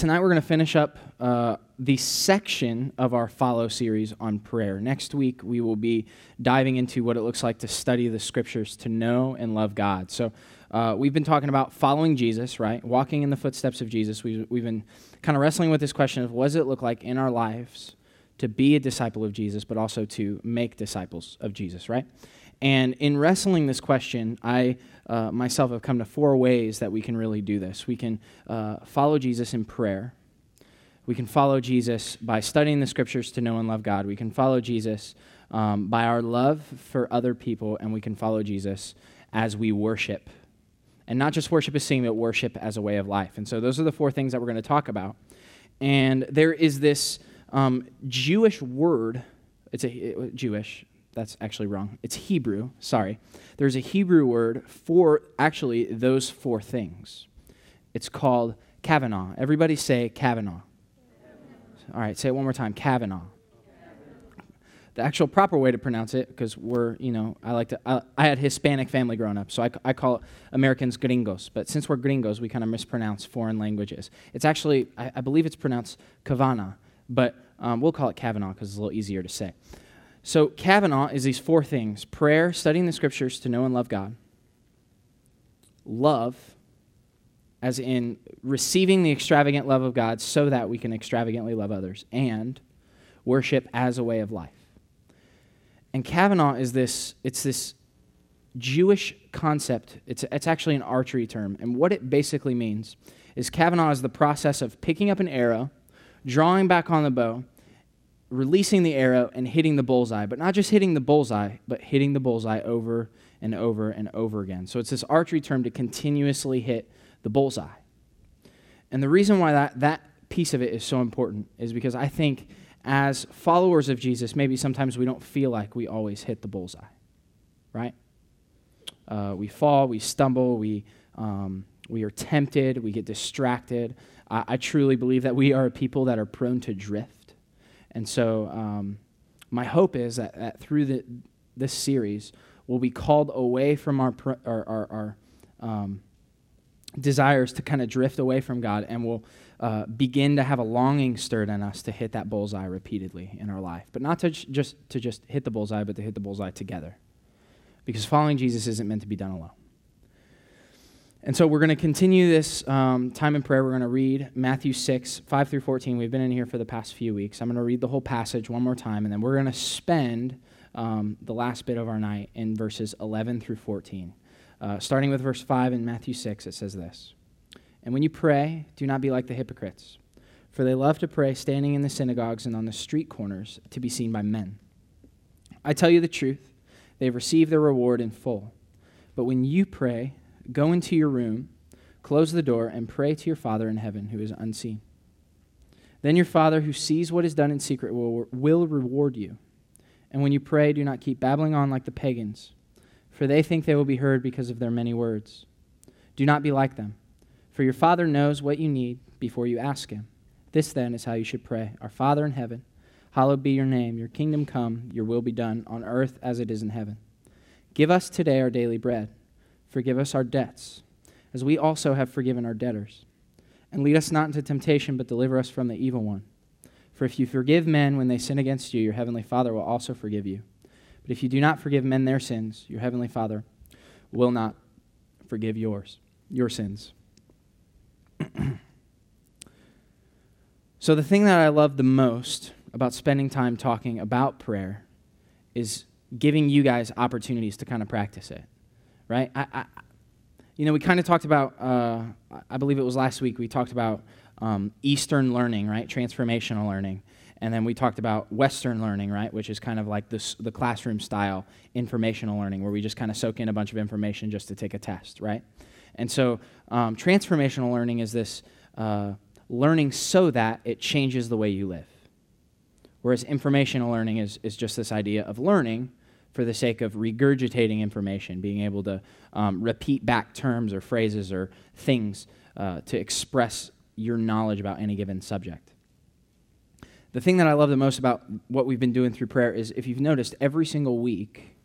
tonight we're going to finish up uh, the section of our Follow series on prayer. Next week, we will be diving into what it looks like to study the scriptures to know and love God. So, uh, we've been talking about following Jesus, right? Walking in the footsteps of Jesus. We've, we've been kind of wrestling with this question of what does it look like in our lives to be a disciple of Jesus, but also to make disciples of Jesus, right? And in wrestling this question, I uh, myself have come to four ways that we can really do this. We can uh, follow Jesus in prayer. We can follow Jesus by studying the scriptures to know and love God. We can follow Jesus um, by our love for other people, and we can follow Jesus as we worship. And not just worship as singing, but worship as a way of life. And so those are the four things that we're going to talk about. And there is this um, Jewish word, it's a it, Jewish, that's actually wrong. It's Hebrew, sorry. There's a Hebrew word for actually those four things. It's called Kavanaugh. Everybody say Kavanaugh. All right, say it one more time Kavanaugh. The actual proper way to pronounce it, because we're, you know, I like to, I, I, had Hispanic family growing up, so I, I call Americans gringos. But since we're gringos, we kind of mispronounce foreign languages. It's actually, I, I believe it's pronounced Kavana, but um, we'll call it Kavanaugh because it's a little easier to say. So, Kavanaugh is these four things prayer, studying the scriptures to know and love God, love, as in receiving the extravagant love of God so that we can extravagantly love others, and worship as a way of life. And Kavanaugh is this, it's this Jewish concept. It's, it's actually an archery term. And what it basically means is Kavanaugh is the process of picking up an arrow, drawing back on the bow, releasing the arrow and hitting the bullseye, but not just hitting the bullseye, but hitting the bullseye over and over and over again. So it's this archery term to continuously hit the bullseye. And the reason why that, that piece of it is so important is because I think as followers of Jesus, maybe sometimes we don't feel like we always hit the bullseye, right? Uh, we fall, we stumble, we, um, we are tempted, we get distracted. I, I truly believe that we are a people that are prone to drift and so um, my hope is that, that through the, this series, we'll be called away from our, our, our, our um, desires to kind of drift away from God, and we'll uh, begin to have a longing stirred in us to hit that bullseye repeatedly in our life. But not to j- just to just hit the bullseye, but to hit the bullseye together. Because following Jesus isn't meant to be done alone. And so we're going to continue this um, time in prayer. We're going to read Matthew 6, 5 through 14. We've been in here for the past few weeks. I'm going to read the whole passage one more time, and then we're going to spend um, the last bit of our night in verses 11 through 14. Uh, starting with verse 5 in Matthew 6, it says this And when you pray, do not be like the hypocrites, for they love to pray standing in the synagogues and on the street corners to be seen by men. I tell you the truth, they've received their reward in full. But when you pray, Go into your room, close the door, and pray to your Father in heaven who is unseen. Then your Father who sees what is done in secret will, will reward you. And when you pray, do not keep babbling on like the pagans, for they think they will be heard because of their many words. Do not be like them, for your Father knows what you need before you ask Him. This then is how you should pray Our Father in heaven, hallowed be your name, your kingdom come, your will be done, on earth as it is in heaven. Give us today our daily bread Forgive us our debts, as we also have forgiven our debtors. And lead us not into temptation, but deliver us from the evil one. For if you forgive men when they sin against you, your heavenly Father will also forgive you. But if you do not forgive men their sins, your heavenly Father will not forgive yours, your sins. so, the thing that I love the most about spending time talking about prayer is giving you guys opportunities to kind of practice it right? I, I, you know, we kind of talked about, uh, I believe it was last week, we talked about um, Eastern learning, right? Transformational learning. And then we talked about Western learning, right? Which is kind of like this, the classroom style informational learning, where we just kind of soak in a bunch of information just to take a test, right? And so um, transformational learning is this uh, learning so that it changes the way you live. Whereas informational learning is, is just this idea of learning for the sake of regurgitating information, being able to um, repeat back terms or phrases or things uh, to express your knowledge about any given subject. The thing that I love the most about what we've been doing through prayer is if you've noticed, every single week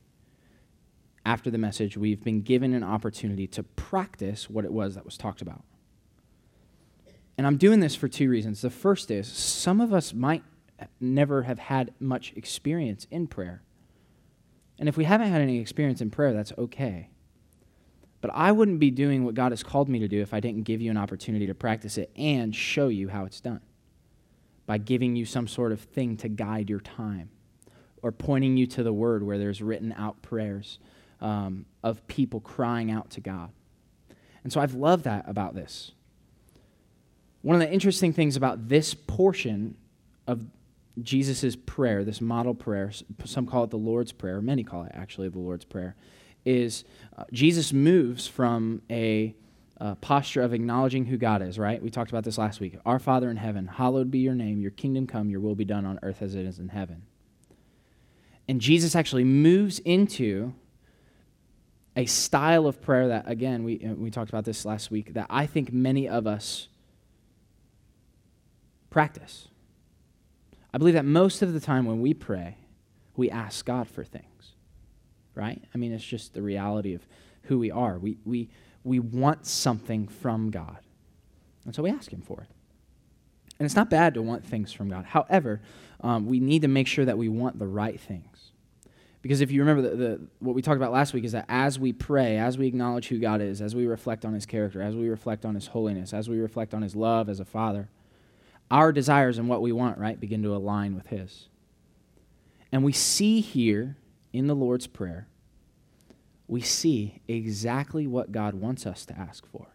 after the message, we've been given an opportunity to practice what it was that was talked about. And I'm doing this for two reasons. The first is some of us might never have had much experience in prayer. And if we haven't had any experience in prayer, that's okay. But I wouldn't be doing what God has called me to do if I didn't give you an opportunity to practice it and show you how it's done by giving you some sort of thing to guide your time or pointing you to the word where there's written out prayers um, of people crying out to God. And so I've loved that about this. One of the interesting things about this portion of Jesus' prayer, this model prayer, some call it the Lord's Prayer, many call it actually the Lord's Prayer, is uh, Jesus moves from a uh, posture of acknowledging who God is, right? We talked about this last week. Our Father in heaven, hallowed be your name, your kingdom come, your will be done on earth as it is in heaven. And Jesus actually moves into a style of prayer that, again, we, uh, we talked about this last week, that I think many of us practice. I believe that most of the time when we pray, we ask God for things right? I mean, it's just the reality of who we are. We, we, we want something from God. And so we ask Him for it. And it's not bad to want things from God. However, um, we need to make sure that we want the right things. Because if you remember, the, the, what we talked about last week is that as we pray, as we acknowledge who God is, as we reflect on His character, as we reflect on His holiness, as we reflect on His love as a Father, our desires and what we want, right, begin to align with His. And we see here in the Lord's Prayer, we see exactly what God wants us to ask for.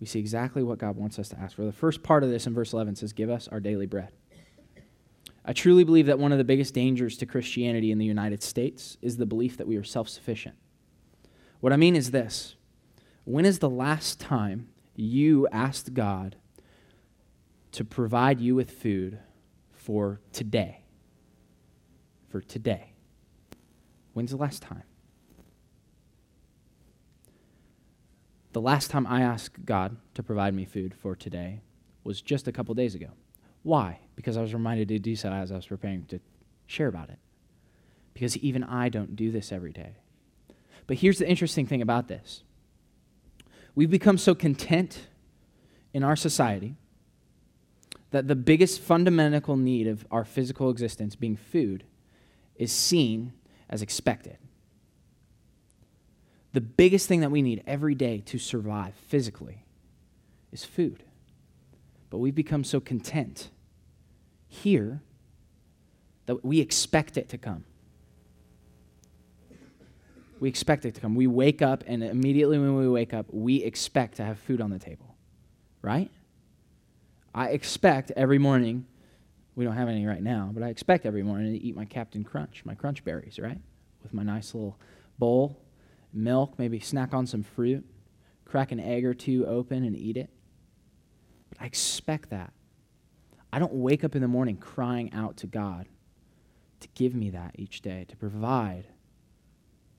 We see exactly what God wants us to ask for. The first part of this in verse 11 says, Give us our daily bread. I truly believe that one of the biggest dangers to Christianity in the United States is the belief that we are self sufficient. What I mean is this when is the last time you asked God to provide you with food for today? for today. When's the last time? The last time I asked God to provide me food for today was just a couple days ago. Why? Because I was reminded to do so as I was preparing to share about it. Because even I don't do this every day. But here's the interesting thing about this we've become so content in our society that the biggest fundamental need of our physical existence, being food, is seen as expected. The biggest thing that we need every day to survive physically is food. But we've become so content here that we expect it to come. We expect it to come. We wake up, and immediately when we wake up, we expect to have food on the table, right? I expect every morning we don't have any right now, but I expect every morning to eat my Cap'n Crunch, my Crunch berries, right? With my nice little bowl, milk, maybe snack on some fruit, crack an egg or two open and eat it. But I expect that. I don't wake up in the morning crying out to God to give me that each day, to provide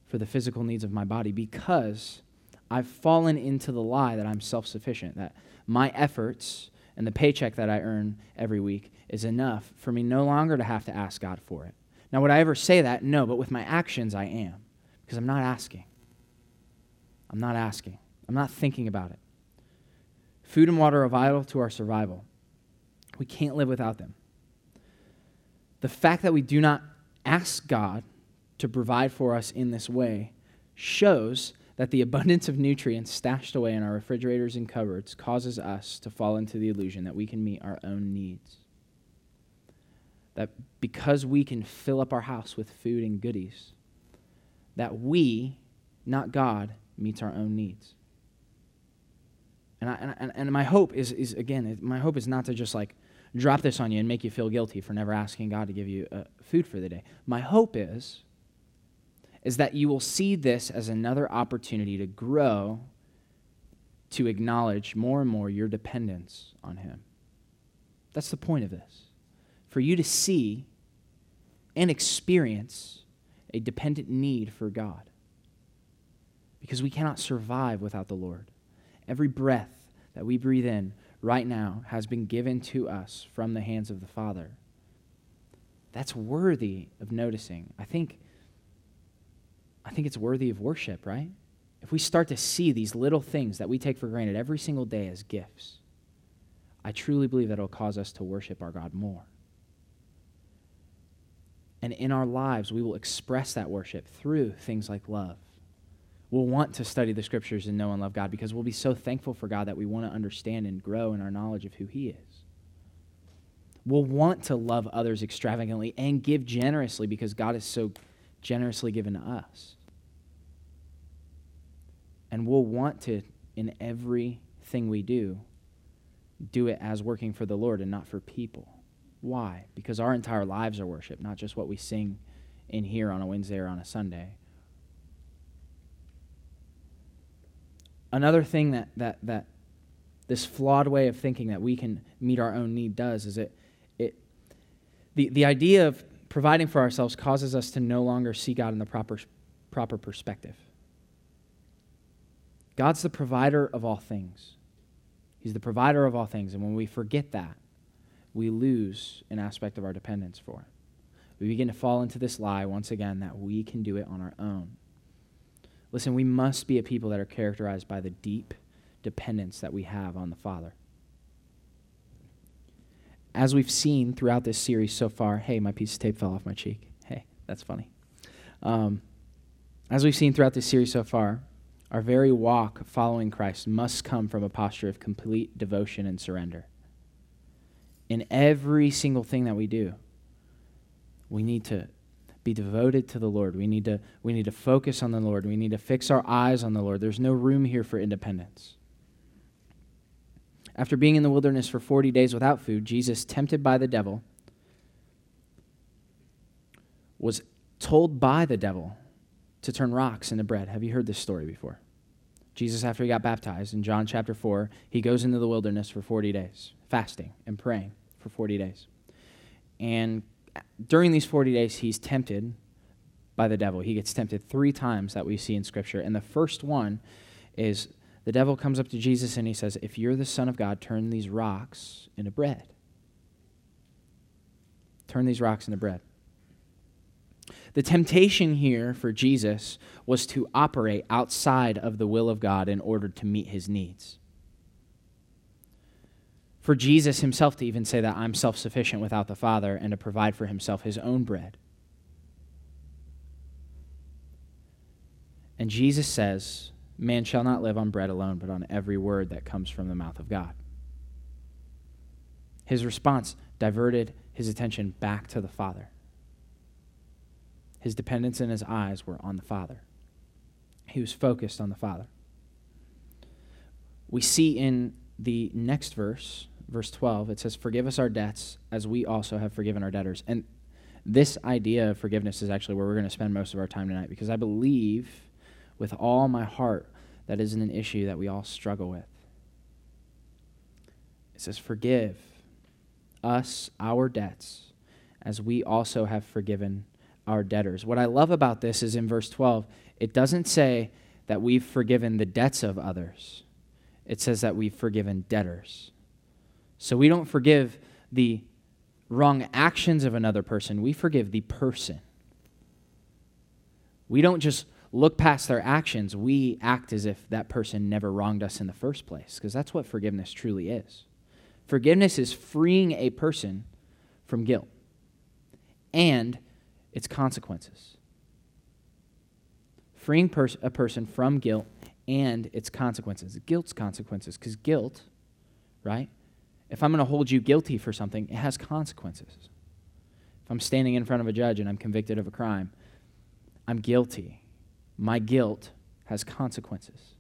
for the physical needs of my body because I've fallen into the lie that I'm self sufficient, that my efforts and the paycheck that I earn every week is enough for me no longer to have to ask God for it. Now, would I ever say that? No, but with my actions, I am because I'm not asking. I'm not asking. I'm not thinking about it. Food and water are vital to our survival. We can't live without them. The fact that we do not ask God to provide for us in this way shows that the abundance of nutrients stashed away in our refrigerators and cupboards causes us to fall into the illusion that we can meet our own needs. That because we can fill up our house with food and goodies, that we, not God, meets our own needs. And, I, and, and my hope is, is, again, my hope is not to just like drop this on you and make you feel guilty for never asking God to give you uh, food for the day. My hope is is that you will see this as another opportunity to grow, to acknowledge more and more your dependence on Him. That's the point of this. For you to see and experience a dependent need for God. Because we cannot survive without the Lord. Every breath that we breathe in right now has been given to us from the hands of the Father. That's worthy of noticing. I think I think it's worthy of worship, right? if we start to see these little things that we take for granted every single day as gifts, I truly believe that it'll cause us to worship our God more. And in our lives, we will express that worship through things like love. We'll want to study the scriptures and know and love God because we'll be so thankful for God that we want to understand and grow in our knowledge of who He is. We'll want to love others extravagantly and give generously because God is so generously given to us. And we'll want to, in everything we do, do it as working for the Lord and not for people. Why? Because our entire lives are worship, not just what we sing in here on a Wednesday or on a Sunday. Another thing that, that, that this flawed way of thinking that we can meet our own need does is it, it the, the idea of providing for ourselves causes us to no longer see God in the proper, proper perspective. God's the provider of all things. He's the provider of all things. And when we forget that, we lose an aspect of our dependence for Him. We begin to fall into this lie once again that we can do it on our own. Listen, we must be a people that are characterized by the deep dependence that we have on the Father. As we've seen throughout this series so far, hey, my piece of tape fell off my cheek. Hey, that's funny. Um, as we've seen throughout this series so far, our very walk following Christ must come from a posture of complete devotion and surrender. In every single thing that we do, we need to be devoted to the Lord. We need to, we need to focus on the Lord. We need to fix our eyes on the Lord. There's no room here for independence. After being in the wilderness for 40 days without food, Jesus, tempted by the devil, was told by the devil to turn rocks into bread. Have you heard this story before? Jesus, after he got baptized in John chapter 4, he goes into the wilderness for 40 days, fasting and praying for 40 days. And during these 40 days, he's tempted by the devil. He gets tempted three times that we see in Scripture. And the first one is the devil comes up to Jesus and he says, If you're the Son of God, turn these rocks into bread. Turn these rocks into bread. The temptation here for Jesus was to operate outside of the will of God in order to meet his needs. For Jesus himself to even say that I'm self sufficient without the Father and to provide for himself his own bread. And Jesus says, Man shall not live on bread alone, but on every word that comes from the mouth of God. His response diverted his attention back to the Father. His dependence and his eyes were on the Father. He was focused on the Father. We see in the next verse, verse 12, it says, Forgive us our debts as we also have forgiven our debtors. And this idea of forgiveness is actually where we're going to spend most of our time tonight because I believe with all my heart that isn't an issue that we all struggle with. It says, Forgive us our debts as we also have forgiven our debtors. What I love about this is in verse 12, it doesn't say that we've forgiven the debts of others, it says that we've forgiven debtors. So we don't forgive the wrong actions of another person, we forgive the person. We don't just look past their actions, we act as if that person never wronged us in the first place, because that's what forgiveness truly is. Forgiveness is freeing a person from guilt and its consequences. Freeing pers- a person from guilt and its consequences. Guilt's consequences, because guilt, right? If I'm going to hold you guilty for something, it has consequences. If I'm standing in front of a judge and I'm convicted of a crime, I'm guilty. My guilt has consequences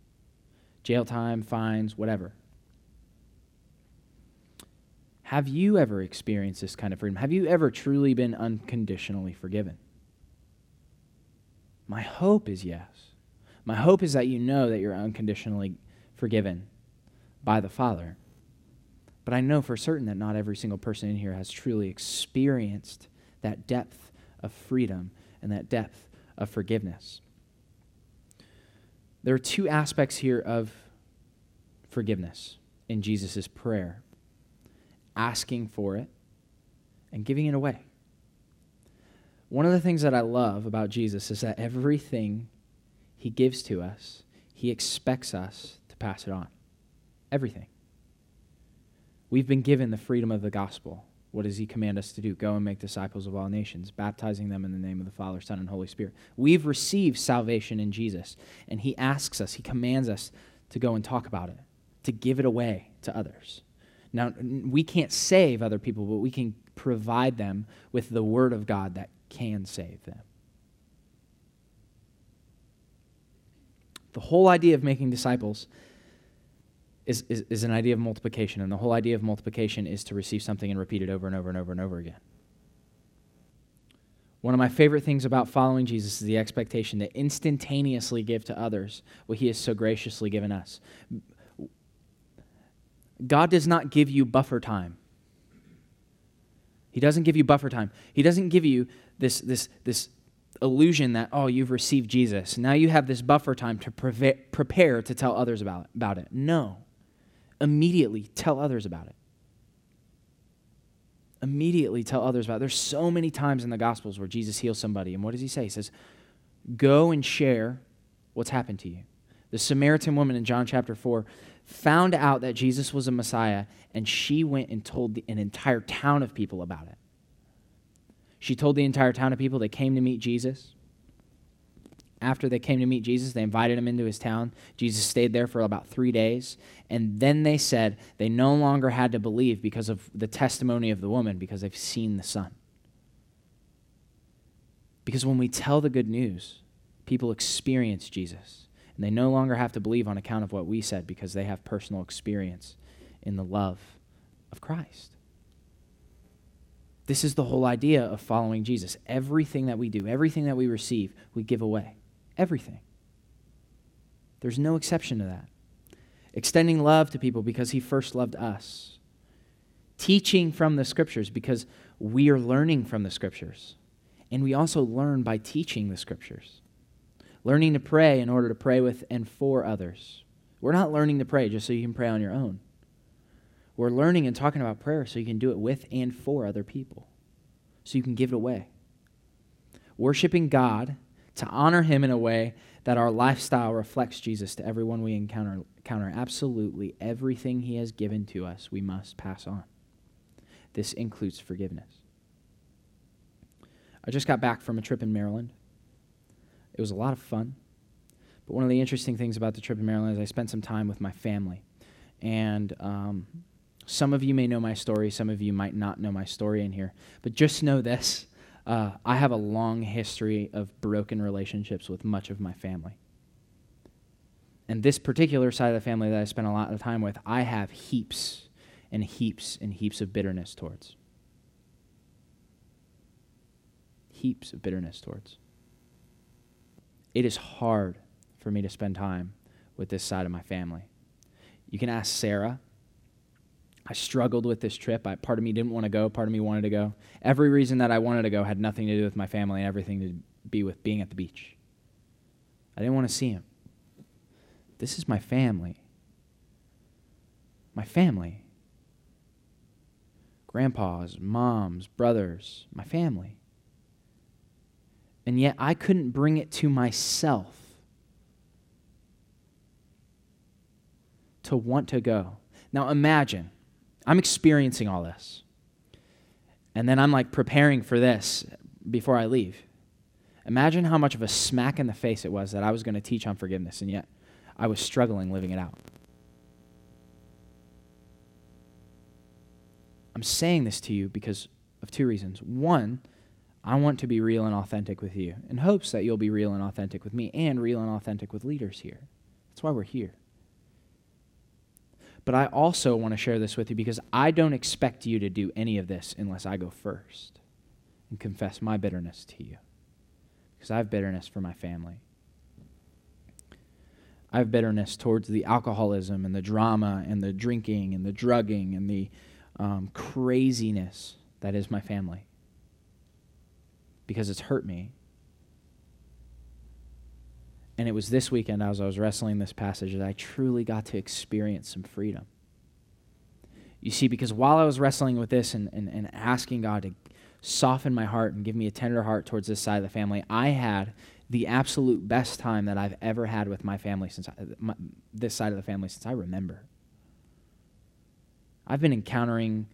jail time, fines, whatever. Have you ever experienced this kind of freedom? Have you ever truly been unconditionally forgiven? My hope is yes. My hope is that you know that you're unconditionally forgiven by the Father. But I know for certain that not every single person in here has truly experienced that depth of freedom and that depth of forgiveness. There are two aspects here of forgiveness in Jesus' prayer asking for it, and giving it away. One of the things that I love about Jesus is that everything he gives to us, He expects us to pass it on. Everything. We've been given the freedom of the gospel. What does he command us to do? Go and make disciples of all nations, baptizing them in the name of the Father, Son, and Holy Spirit. We've received salvation in Jesus, and he asks us, he commands us to go and talk about it, to give it away to others. Now, we can't save other people, but we can provide them with the word of God that can save them. The whole idea of making disciples is, is, is an idea of multiplication, and the whole idea of multiplication is to receive something and repeat it over and over and over and over again. One of my favorite things about following Jesus is the expectation to instantaneously give to others what he has so graciously given us. God does not give you buffer time. He doesn't give you buffer time. He doesn't give you this, this, this illusion that, oh, you've received Jesus. Now you have this buffer time to prepare to tell others about about it. No. Immediately tell others about it. Immediately tell others about it. There's so many times in the Gospels where Jesus heals somebody. And what does he say? He says, Go and share what's happened to you. The Samaritan woman in John chapter 4 found out that Jesus was a Messiah, and she went and told the, an entire town of people about it. She told the entire town of people They came to meet Jesus. After they came to meet Jesus, they invited him into his town. Jesus stayed there for about three days. And then they said they no longer had to believe because of the testimony of the woman, because they've seen the Son. Because when we tell the good news, people experience Jesus. And they no longer have to believe on account of what we said because they have personal experience in the love of Christ. This is the whole idea of following Jesus. Everything that we do, everything that we receive, we give away. Everything. There's no exception to that. Extending love to people because he first loved us. Teaching from the scriptures because we are learning from the scriptures. And we also learn by teaching the scriptures. Learning to pray in order to pray with and for others. We're not learning to pray just so you can pray on your own. We're learning and talking about prayer so you can do it with and for other people, so you can give it away. Worshiping God to honor Him in a way that our lifestyle reflects Jesus to everyone we encounter. encounter. Absolutely everything He has given to us, we must pass on. This includes forgiveness. I just got back from a trip in Maryland. It was a lot of fun. But one of the interesting things about the trip in Maryland is I spent some time with my family. And um, some of you may know my story, some of you might not know my story in here. But just know this uh, I have a long history of broken relationships with much of my family. And this particular side of the family that I spent a lot of time with, I have heaps and heaps and heaps of bitterness towards. Heaps of bitterness towards. It is hard for me to spend time with this side of my family. You can ask Sarah. I struggled with this trip. I, part of me didn't want to go, part of me wanted to go. Every reason that I wanted to go had nothing to do with my family and everything to be with being at the beach. I didn't want to see him. This is my family. My family. Grandpas, moms, brothers, my family. And yet I couldn't bring it to myself to want to go. Now imagine I'm experiencing all this. And then I'm like preparing for this before I leave. Imagine how much of a smack in the face it was that I was going to teach on forgiveness, and yet I was struggling living it out. I'm saying this to you because of two reasons. One, I want to be real and authentic with you in hopes that you'll be real and authentic with me and real and authentic with leaders here. That's why we're here. But I also want to share this with you because I don't expect you to do any of this unless I go first and confess my bitterness to you. Because I have bitterness for my family. I have bitterness towards the alcoholism and the drama and the drinking and the drugging and the um, craziness that is my family. Because it's hurt me and it was this weekend as I was wrestling this passage that I truly got to experience some freedom. You see, because while I was wrestling with this and, and, and asking God to soften my heart and give me a tender heart towards this side of the family, I had the absolute best time that I've ever had with my family since I, my, this side of the family since I remember. I've been encountering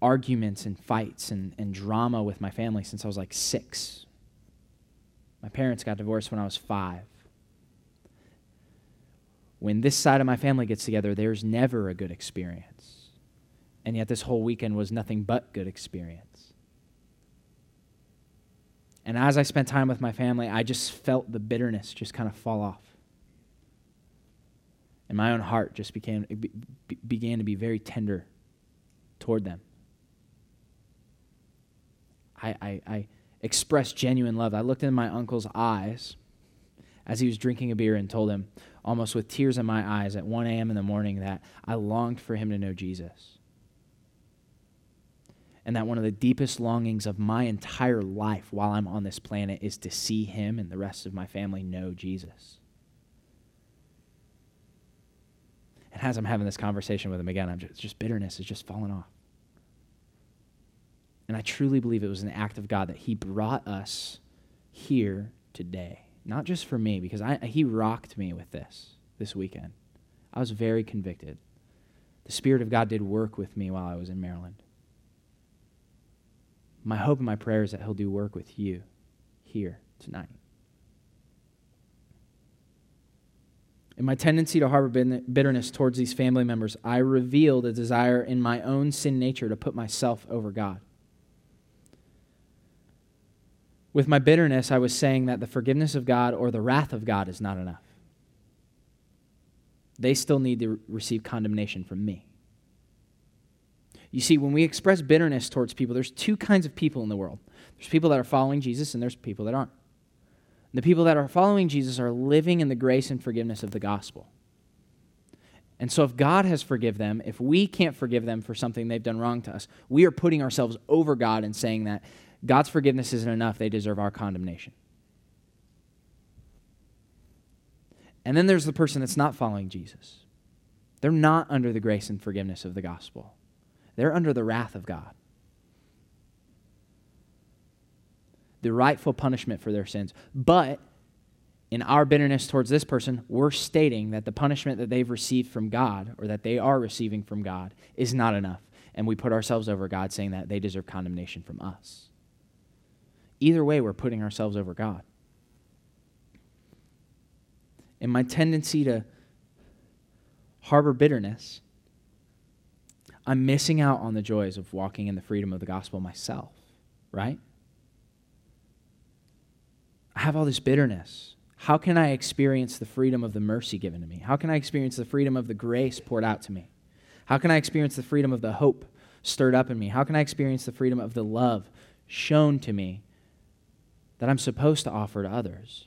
arguments and fights and, and drama with my family since I was like six. My parents got divorced when I was five. When this side of my family gets together, there's never a good experience. And yet, this whole weekend was nothing but good experience. And as I spent time with my family, I just felt the bitterness just kind of fall off. And my own heart just became, began to be very tender toward them. I, I, I expressed genuine love. I looked in my uncle's eyes as he was drinking a beer and told him, almost with tears in my eyes at 1 a.m. in the morning, that I longed for him to know Jesus. And that one of the deepest longings of my entire life while I'm on this planet is to see him and the rest of my family know Jesus. And as I'm having this conversation with him again, I'm just, just bitterness is just falling off. And I truly believe it was an act of God that He brought us here today. Not just for me, because I, He rocked me with this this weekend. I was very convicted. The Spirit of God did work with me while I was in Maryland. My hope and my prayer is that He'll do work with you here tonight. In my tendency to harbor bitterness towards these family members, I revealed a desire in my own sin nature to put myself over God. With my bitterness, I was saying that the forgiveness of God or the wrath of God is not enough. They still need to receive condemnation from me. You see, when we express bitterness towards people, there's two kinds of people in the world there's people that are following Jesus, and there's people that aren't. The people that are following Jesus are living in the grace and forgiveness of the gospel. And so, if God has forgiven them, if we can't forgive them for something they've done wrong to us, we are putting ourselves over God and saying that God's forgiveness isn't enough, they deserve our condemnation. And then there's the person that's not following Jesus. They're not under the grace and forgiveness of the gospel, they're under the wrath of God. The rightful punishment for their sins. But in our bitterness towards this person, we're stating that the punishment that they've received from God or that they are receiving from God is not enough. And we put ourselves over God saying that they deserve condemnation from us. Either way, we're putting ourselves over God. And my tendency to harbor bitterness, I'm missing out on the joys of walking in the freedom of the gospel myself, right? I have all this bitterness. How can I experience the freedom of the mercy given to me? How can I experience the freedom of the grace poured out to me? How can I experience the freedom of the hope stirred up in me? How can I experience the freedom of the love shown to me that I'm supposed to offer to others,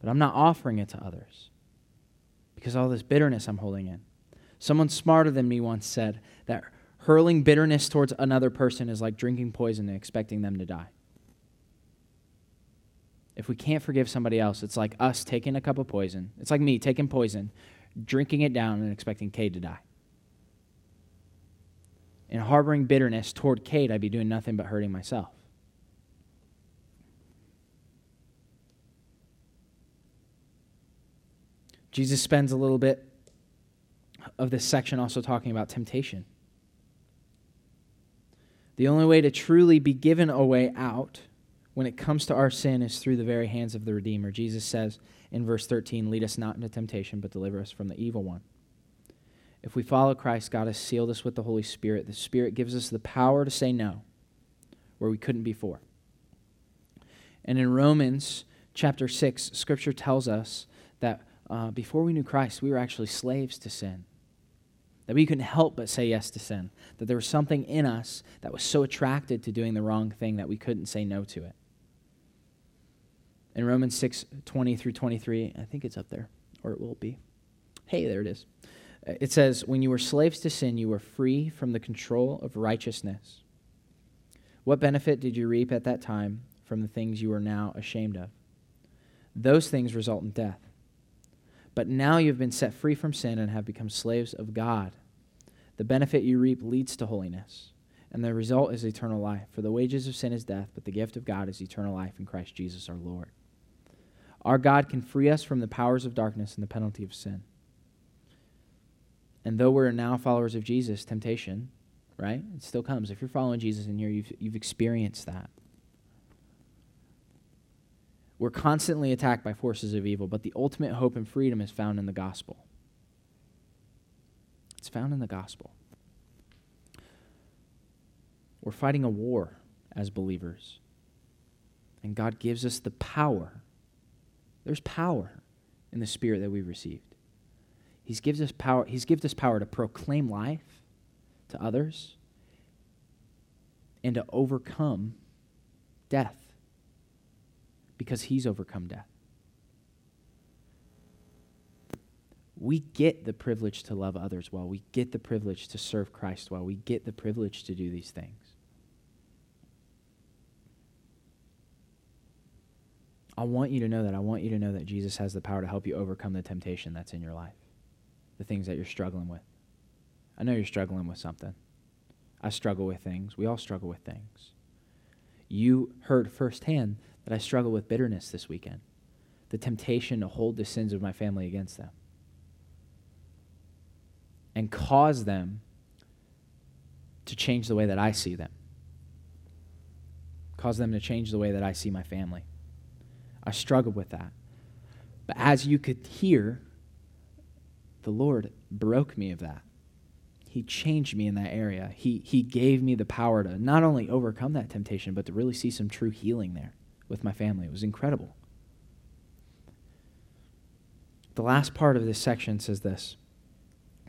but I'm not offering it to others because all this bitterness I'm holding in. Someone smarter than me once said that hurling bitterness towards another person is like drinking poison and expecting them to die. If we can't forgive somebody else, it's like us taking a cup of poison. It's like me taking poison, drinking it down, and expecting Cade to die. In harboring bitterness toward Cade, I'd be doing nothing but hurting myself. Jesus spends a little bit of this section also talking about temptation. The only way to truly be given a way out when it comes to our sin is through the very hands of the Redeemer. Jesus says in verse 13, Lead us not into temptation, but deliver us from the evil one. If we follow Christ, God has sealed us with the Holy Spirit. The Spirit gives us the power to say no where we couldn't before. And in Romans chapter 6, Scripture tells us that uh, before we knew Christ, we were actually slaves to sin. That we couldn't help but say yes to sin. That there was something in us that was so attracted to doing the wrong thing that we couldn't say no to it. In Romans 6 20 through 23, I think it's up there, or it will be. Hey, there it is. It says, When you were slaves to sin, you were free from the control of righteousness. What benefit did you reap at that time from the things you are now ashamed of? Those things result in death. But now you've been set free from sin and have become slaves of God. The benefit you reap leads to holiness, and the result is eternal life. For the wages of sin is death, but the gift of God is eternal life in Christ Jesus our Lord. Our God can free us from the powers of darkness and the penalty of sin. And though we're now followers of Jesus, temptation, right? It still comes. If you're following Jesus in here, you've, you've experienced that. We're constantly attacked by forces of evil, but the ultimate hope and freedom is found in the gospel. It's found in the gospel. We're fighting a war as believers. And God gives us the power. There's power in the spirit that we've received. He's gives us power, he's given us power to proclaim life to others and to overcome death because he's overcome death. We get the privilege to love others well. We get the privilege to serve Christ well. We get the privilege to do these things. I want you to know that. I want you to know that Jesus has the power to help you overcome the temptation that's in your life, the things that you're struggling with. I know you're struggling with something. I struggle with things. We all struggle with things. You heard firsthand that I struggle with bitterness this weekend, the temptation to hold the sins of my family against them and cause them to change the way that I see them, cause them to change the way that I see my family. I struggle with that. But as you could hear, the Lord broke me of that. He changed me in that area. He, he gave me the power to not only overcome that temptation, but to really see some true healing there with my family. It was incredible. The last part of this section says this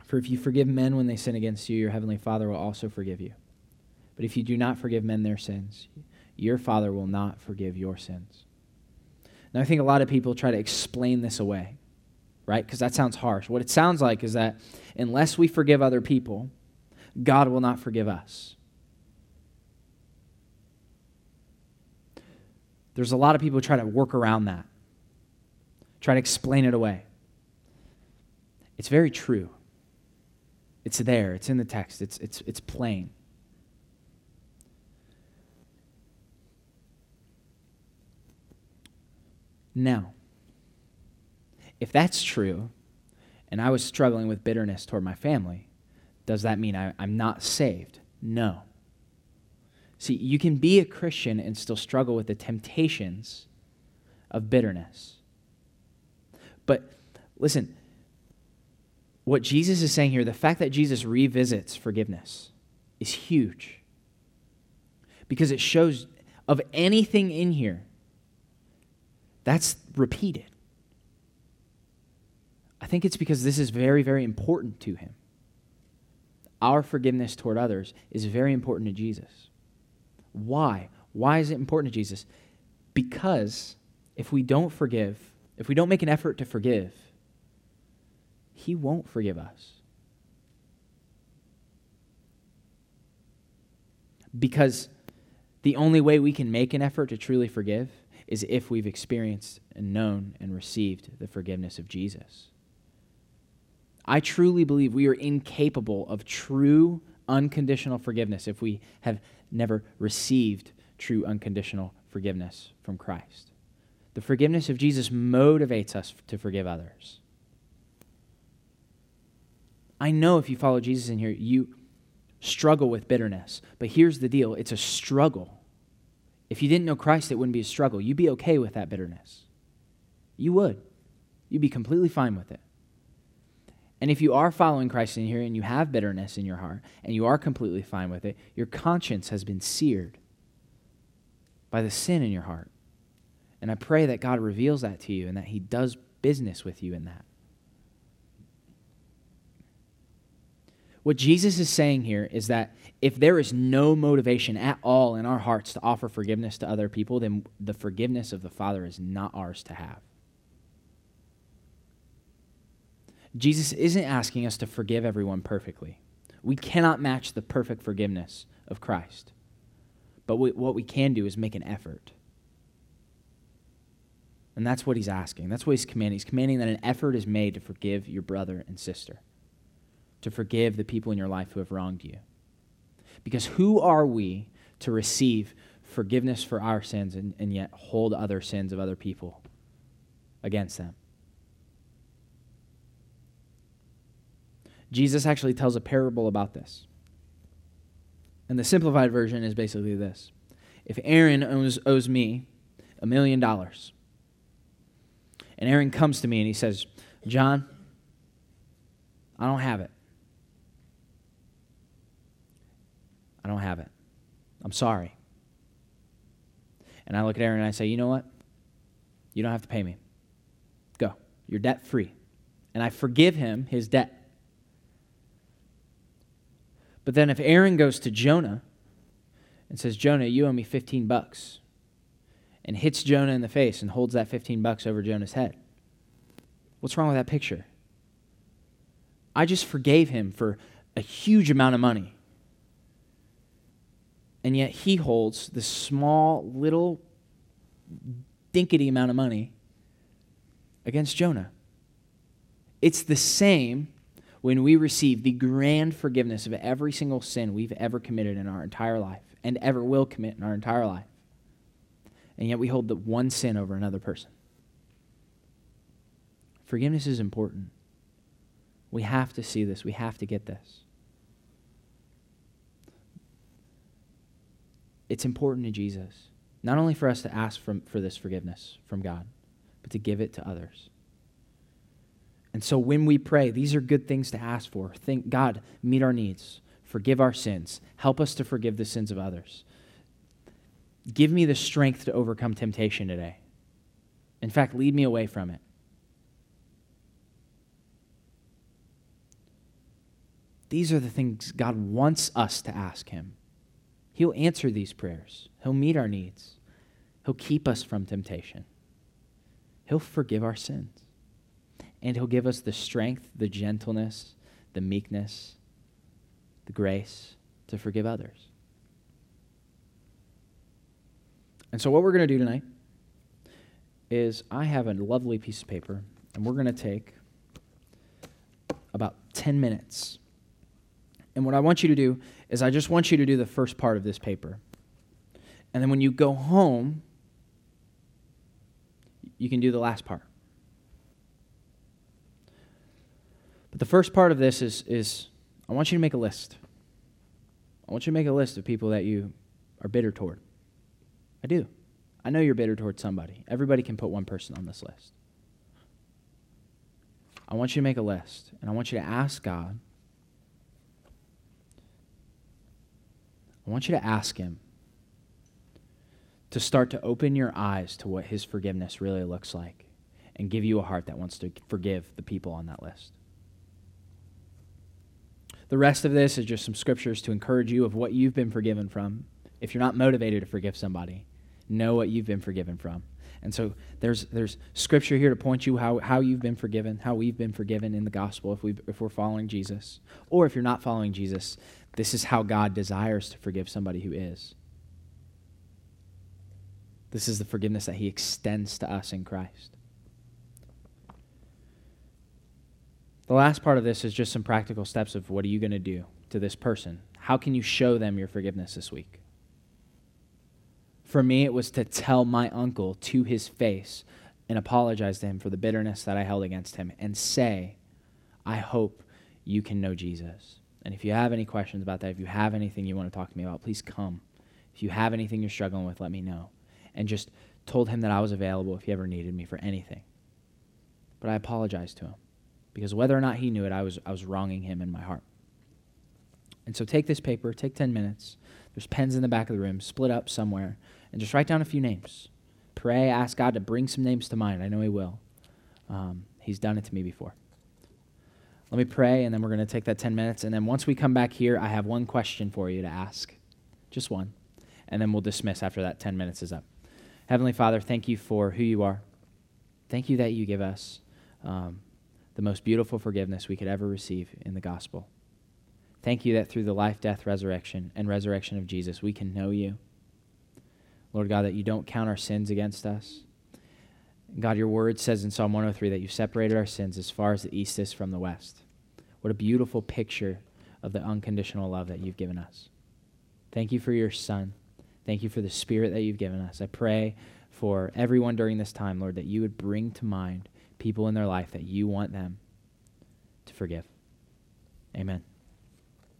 For if you forgive men when they sin against you, your heavenly Father will also forgive you. But if you do not forgive men their sins, your Father will not forgive your sins. Now, I think a lot of people try to explain this away, right? Because that sounds harsh. What it sounds like is that unless we forgive other people, God will not forgive us. There's a lot of people who try to work around that, try to explain it away. It's very true. It's there, it's in the text, it's, it's, it's plain. Now, if that's true, and I was struggling with bitterness toward my family, does that mean I, am not saved? No. See, you can be a Christian and still struggle with the temptations of bitterness. But listen, what Jesus is saying here, the fact that Jesus revisits forgiveness is huge. Because it shows of anything in here, that's repeated. I think it's because this is very, very important to him. Our forgiveness toward others is very important to Jesus. Why? Why is it important to Jesus? Because if we don't forgive, if we don't make an effort to forgive, He won't forgive us. Because the only way we can make an effort to truly forgive is if we've experienced and known and received the forgiveness of Jesus. I truly believe we are incapable of true unconditional forgiveness if we have never received true unconditional forgiveness from Christ. The forgiveness of Jesus motivates us to forgive others. I know if you follow Jesus in here, you struggle with bitterness. But here's the deal it's a struggle. If you didn't know Christ, it wouldn't be a struggle. You'd be okay with that bitterness. You would. You'd be completely fine with it. And if you are following Christ in here and you have bitterness in your heart and you are completely fine with it, your conscience has been seared by the sin in your heart. And I pray that God reveals that to you and that He does business with you in that. What Jesus is saying here is that if there is no motivation at all in our hearts to offer forgiveness to other people, then the forgiveness of the Father is not ours to have. Jesus isn't asking us to forgive everyone perfectly. We cannot match the perfect forgiveness of Christ. But we, what we can do is make an effort. And that's what he's asking. That's what he's commanding. He's commanding that an effort is made to forgive your brother and sister, to forgive the people in your life who have wronged you. Because who are we to receive forgiveness for our sins and, and yet hold other sins of other people against them. Jesus actually tells a parable about this. And the simplified version is basically this If Aaron owes, owes me a million dollars, and Aaron comes to me and he says, John, I don't have it. I don't have it. I'm sorry. And I look at Aaron and I say, You know what? You don't have to pay me. Go. You're debt free. And I forgive him his debt. But then if Aaron goes to Jonah and says, Jonah, you owe me 15 bucks, and hits Jonah in the face and holds that 15 bucks over Jonah's head, what's wrong with that picture? I just forgave him for a huge amount of money. And yet he holds this small, little, dinkety amount of money against Jonah. It's the same when we receive the grand forgiveness of every single sin we've ever committed in our entire life and ever will commit in our entire life. And yet we hold the one sin over another person. Forgiveness is important. We have to see this. We have to get this. It's important to Jesus, not only for us to ask from, for this forgiveness from God, but to give it to others. And so when we pray, these are good things to ask for. Think, God, meet our needs, forgive our sins, help us to forgive the sins of others. Give me the strength to overcome temptation today. In fact, lead me away from it. These are the things God wants us to ask Him. He'll answer these prayers, He'll meet our needs, He'll keep us from temptation, He'll forgive our sins and He'll give us the strength, the gentleness, the meekness, the grace to forgive others. And so, what we're going to do tonight is I have a lovely piece of paper, and we're going to take about 10 minutes. And what I want you to do is, I just want you to do the first part of this paper. And then when you go home, you can do the last part. But the first part of this is, is I want you to make a list. I want you to make a list of people that you are bitter toward. I do. I know you're bitter toward somebody. Everybody can put one person on this list. I want you to make a list, and I want you to ask God. I want you to ask Him to start to open your eyes to what His forgiveness really looks like and give you a heart that wants to forgive the people on that list. The rest of this is just some scriptures to encourage you of what you've been forgiven from. If you're not motivated to forgive somebody, know what you've been forgiven from. And so there's, there's scripture here to point you how, how you've been forgiven, how we've been forgiven in the gospel if, we if we're following Jesus. Or if you're not following Jesus, this is how God desires to forgive somebody who is. This is the forgiveness that he extends to us in Christ. The last part of this is just some practical steps of what are you going to do to this person? How can you show them your forgiveness this week? For me, it was to tell my uncle to his face and apologize to him for the bitterness that I held against him and say, I hope you can know Jesus. And if you have any questions about that, if you have anything you want to talk to me about, please come. If you have anything you're struggling with, let me know. And just told him that I was available if he ever needed me for anything. But I apologized to him because whether or not he knew it, I was, I was wronging him in my heart. And so take this paper, take 10 minutes. There's pens in the back of the room, split up somewhere, and just write down a few names. Pray, ask God to bring some names to mind. I know He will. Um, he's done it to me before. Let me pray, and then we're going to take that 10 minutes. And then once we come back here, I have one question for you to ask. Just one. And then we'll dismiss after that 10 minutes is up. Heavenly Father, thank you for who you are. Thank you that you give us um, the most beautiful forgiveness we could ever receive in the gospel. Thank you that through the life, death, resurrection, and resurrection of Jesus, we can know you. Lord God, that you don't count our sins against us. God, your word says in Psalm 103 that you separated our sins as far as the east is from the west. What a beautiful picture of the unconditional love that you've given us. Thank you for your Son. Thank you for the Spirit that you've given us. I pray for everyone during this time, Lord, that you would bring to mind people in their life that you want them to forgive. Amen.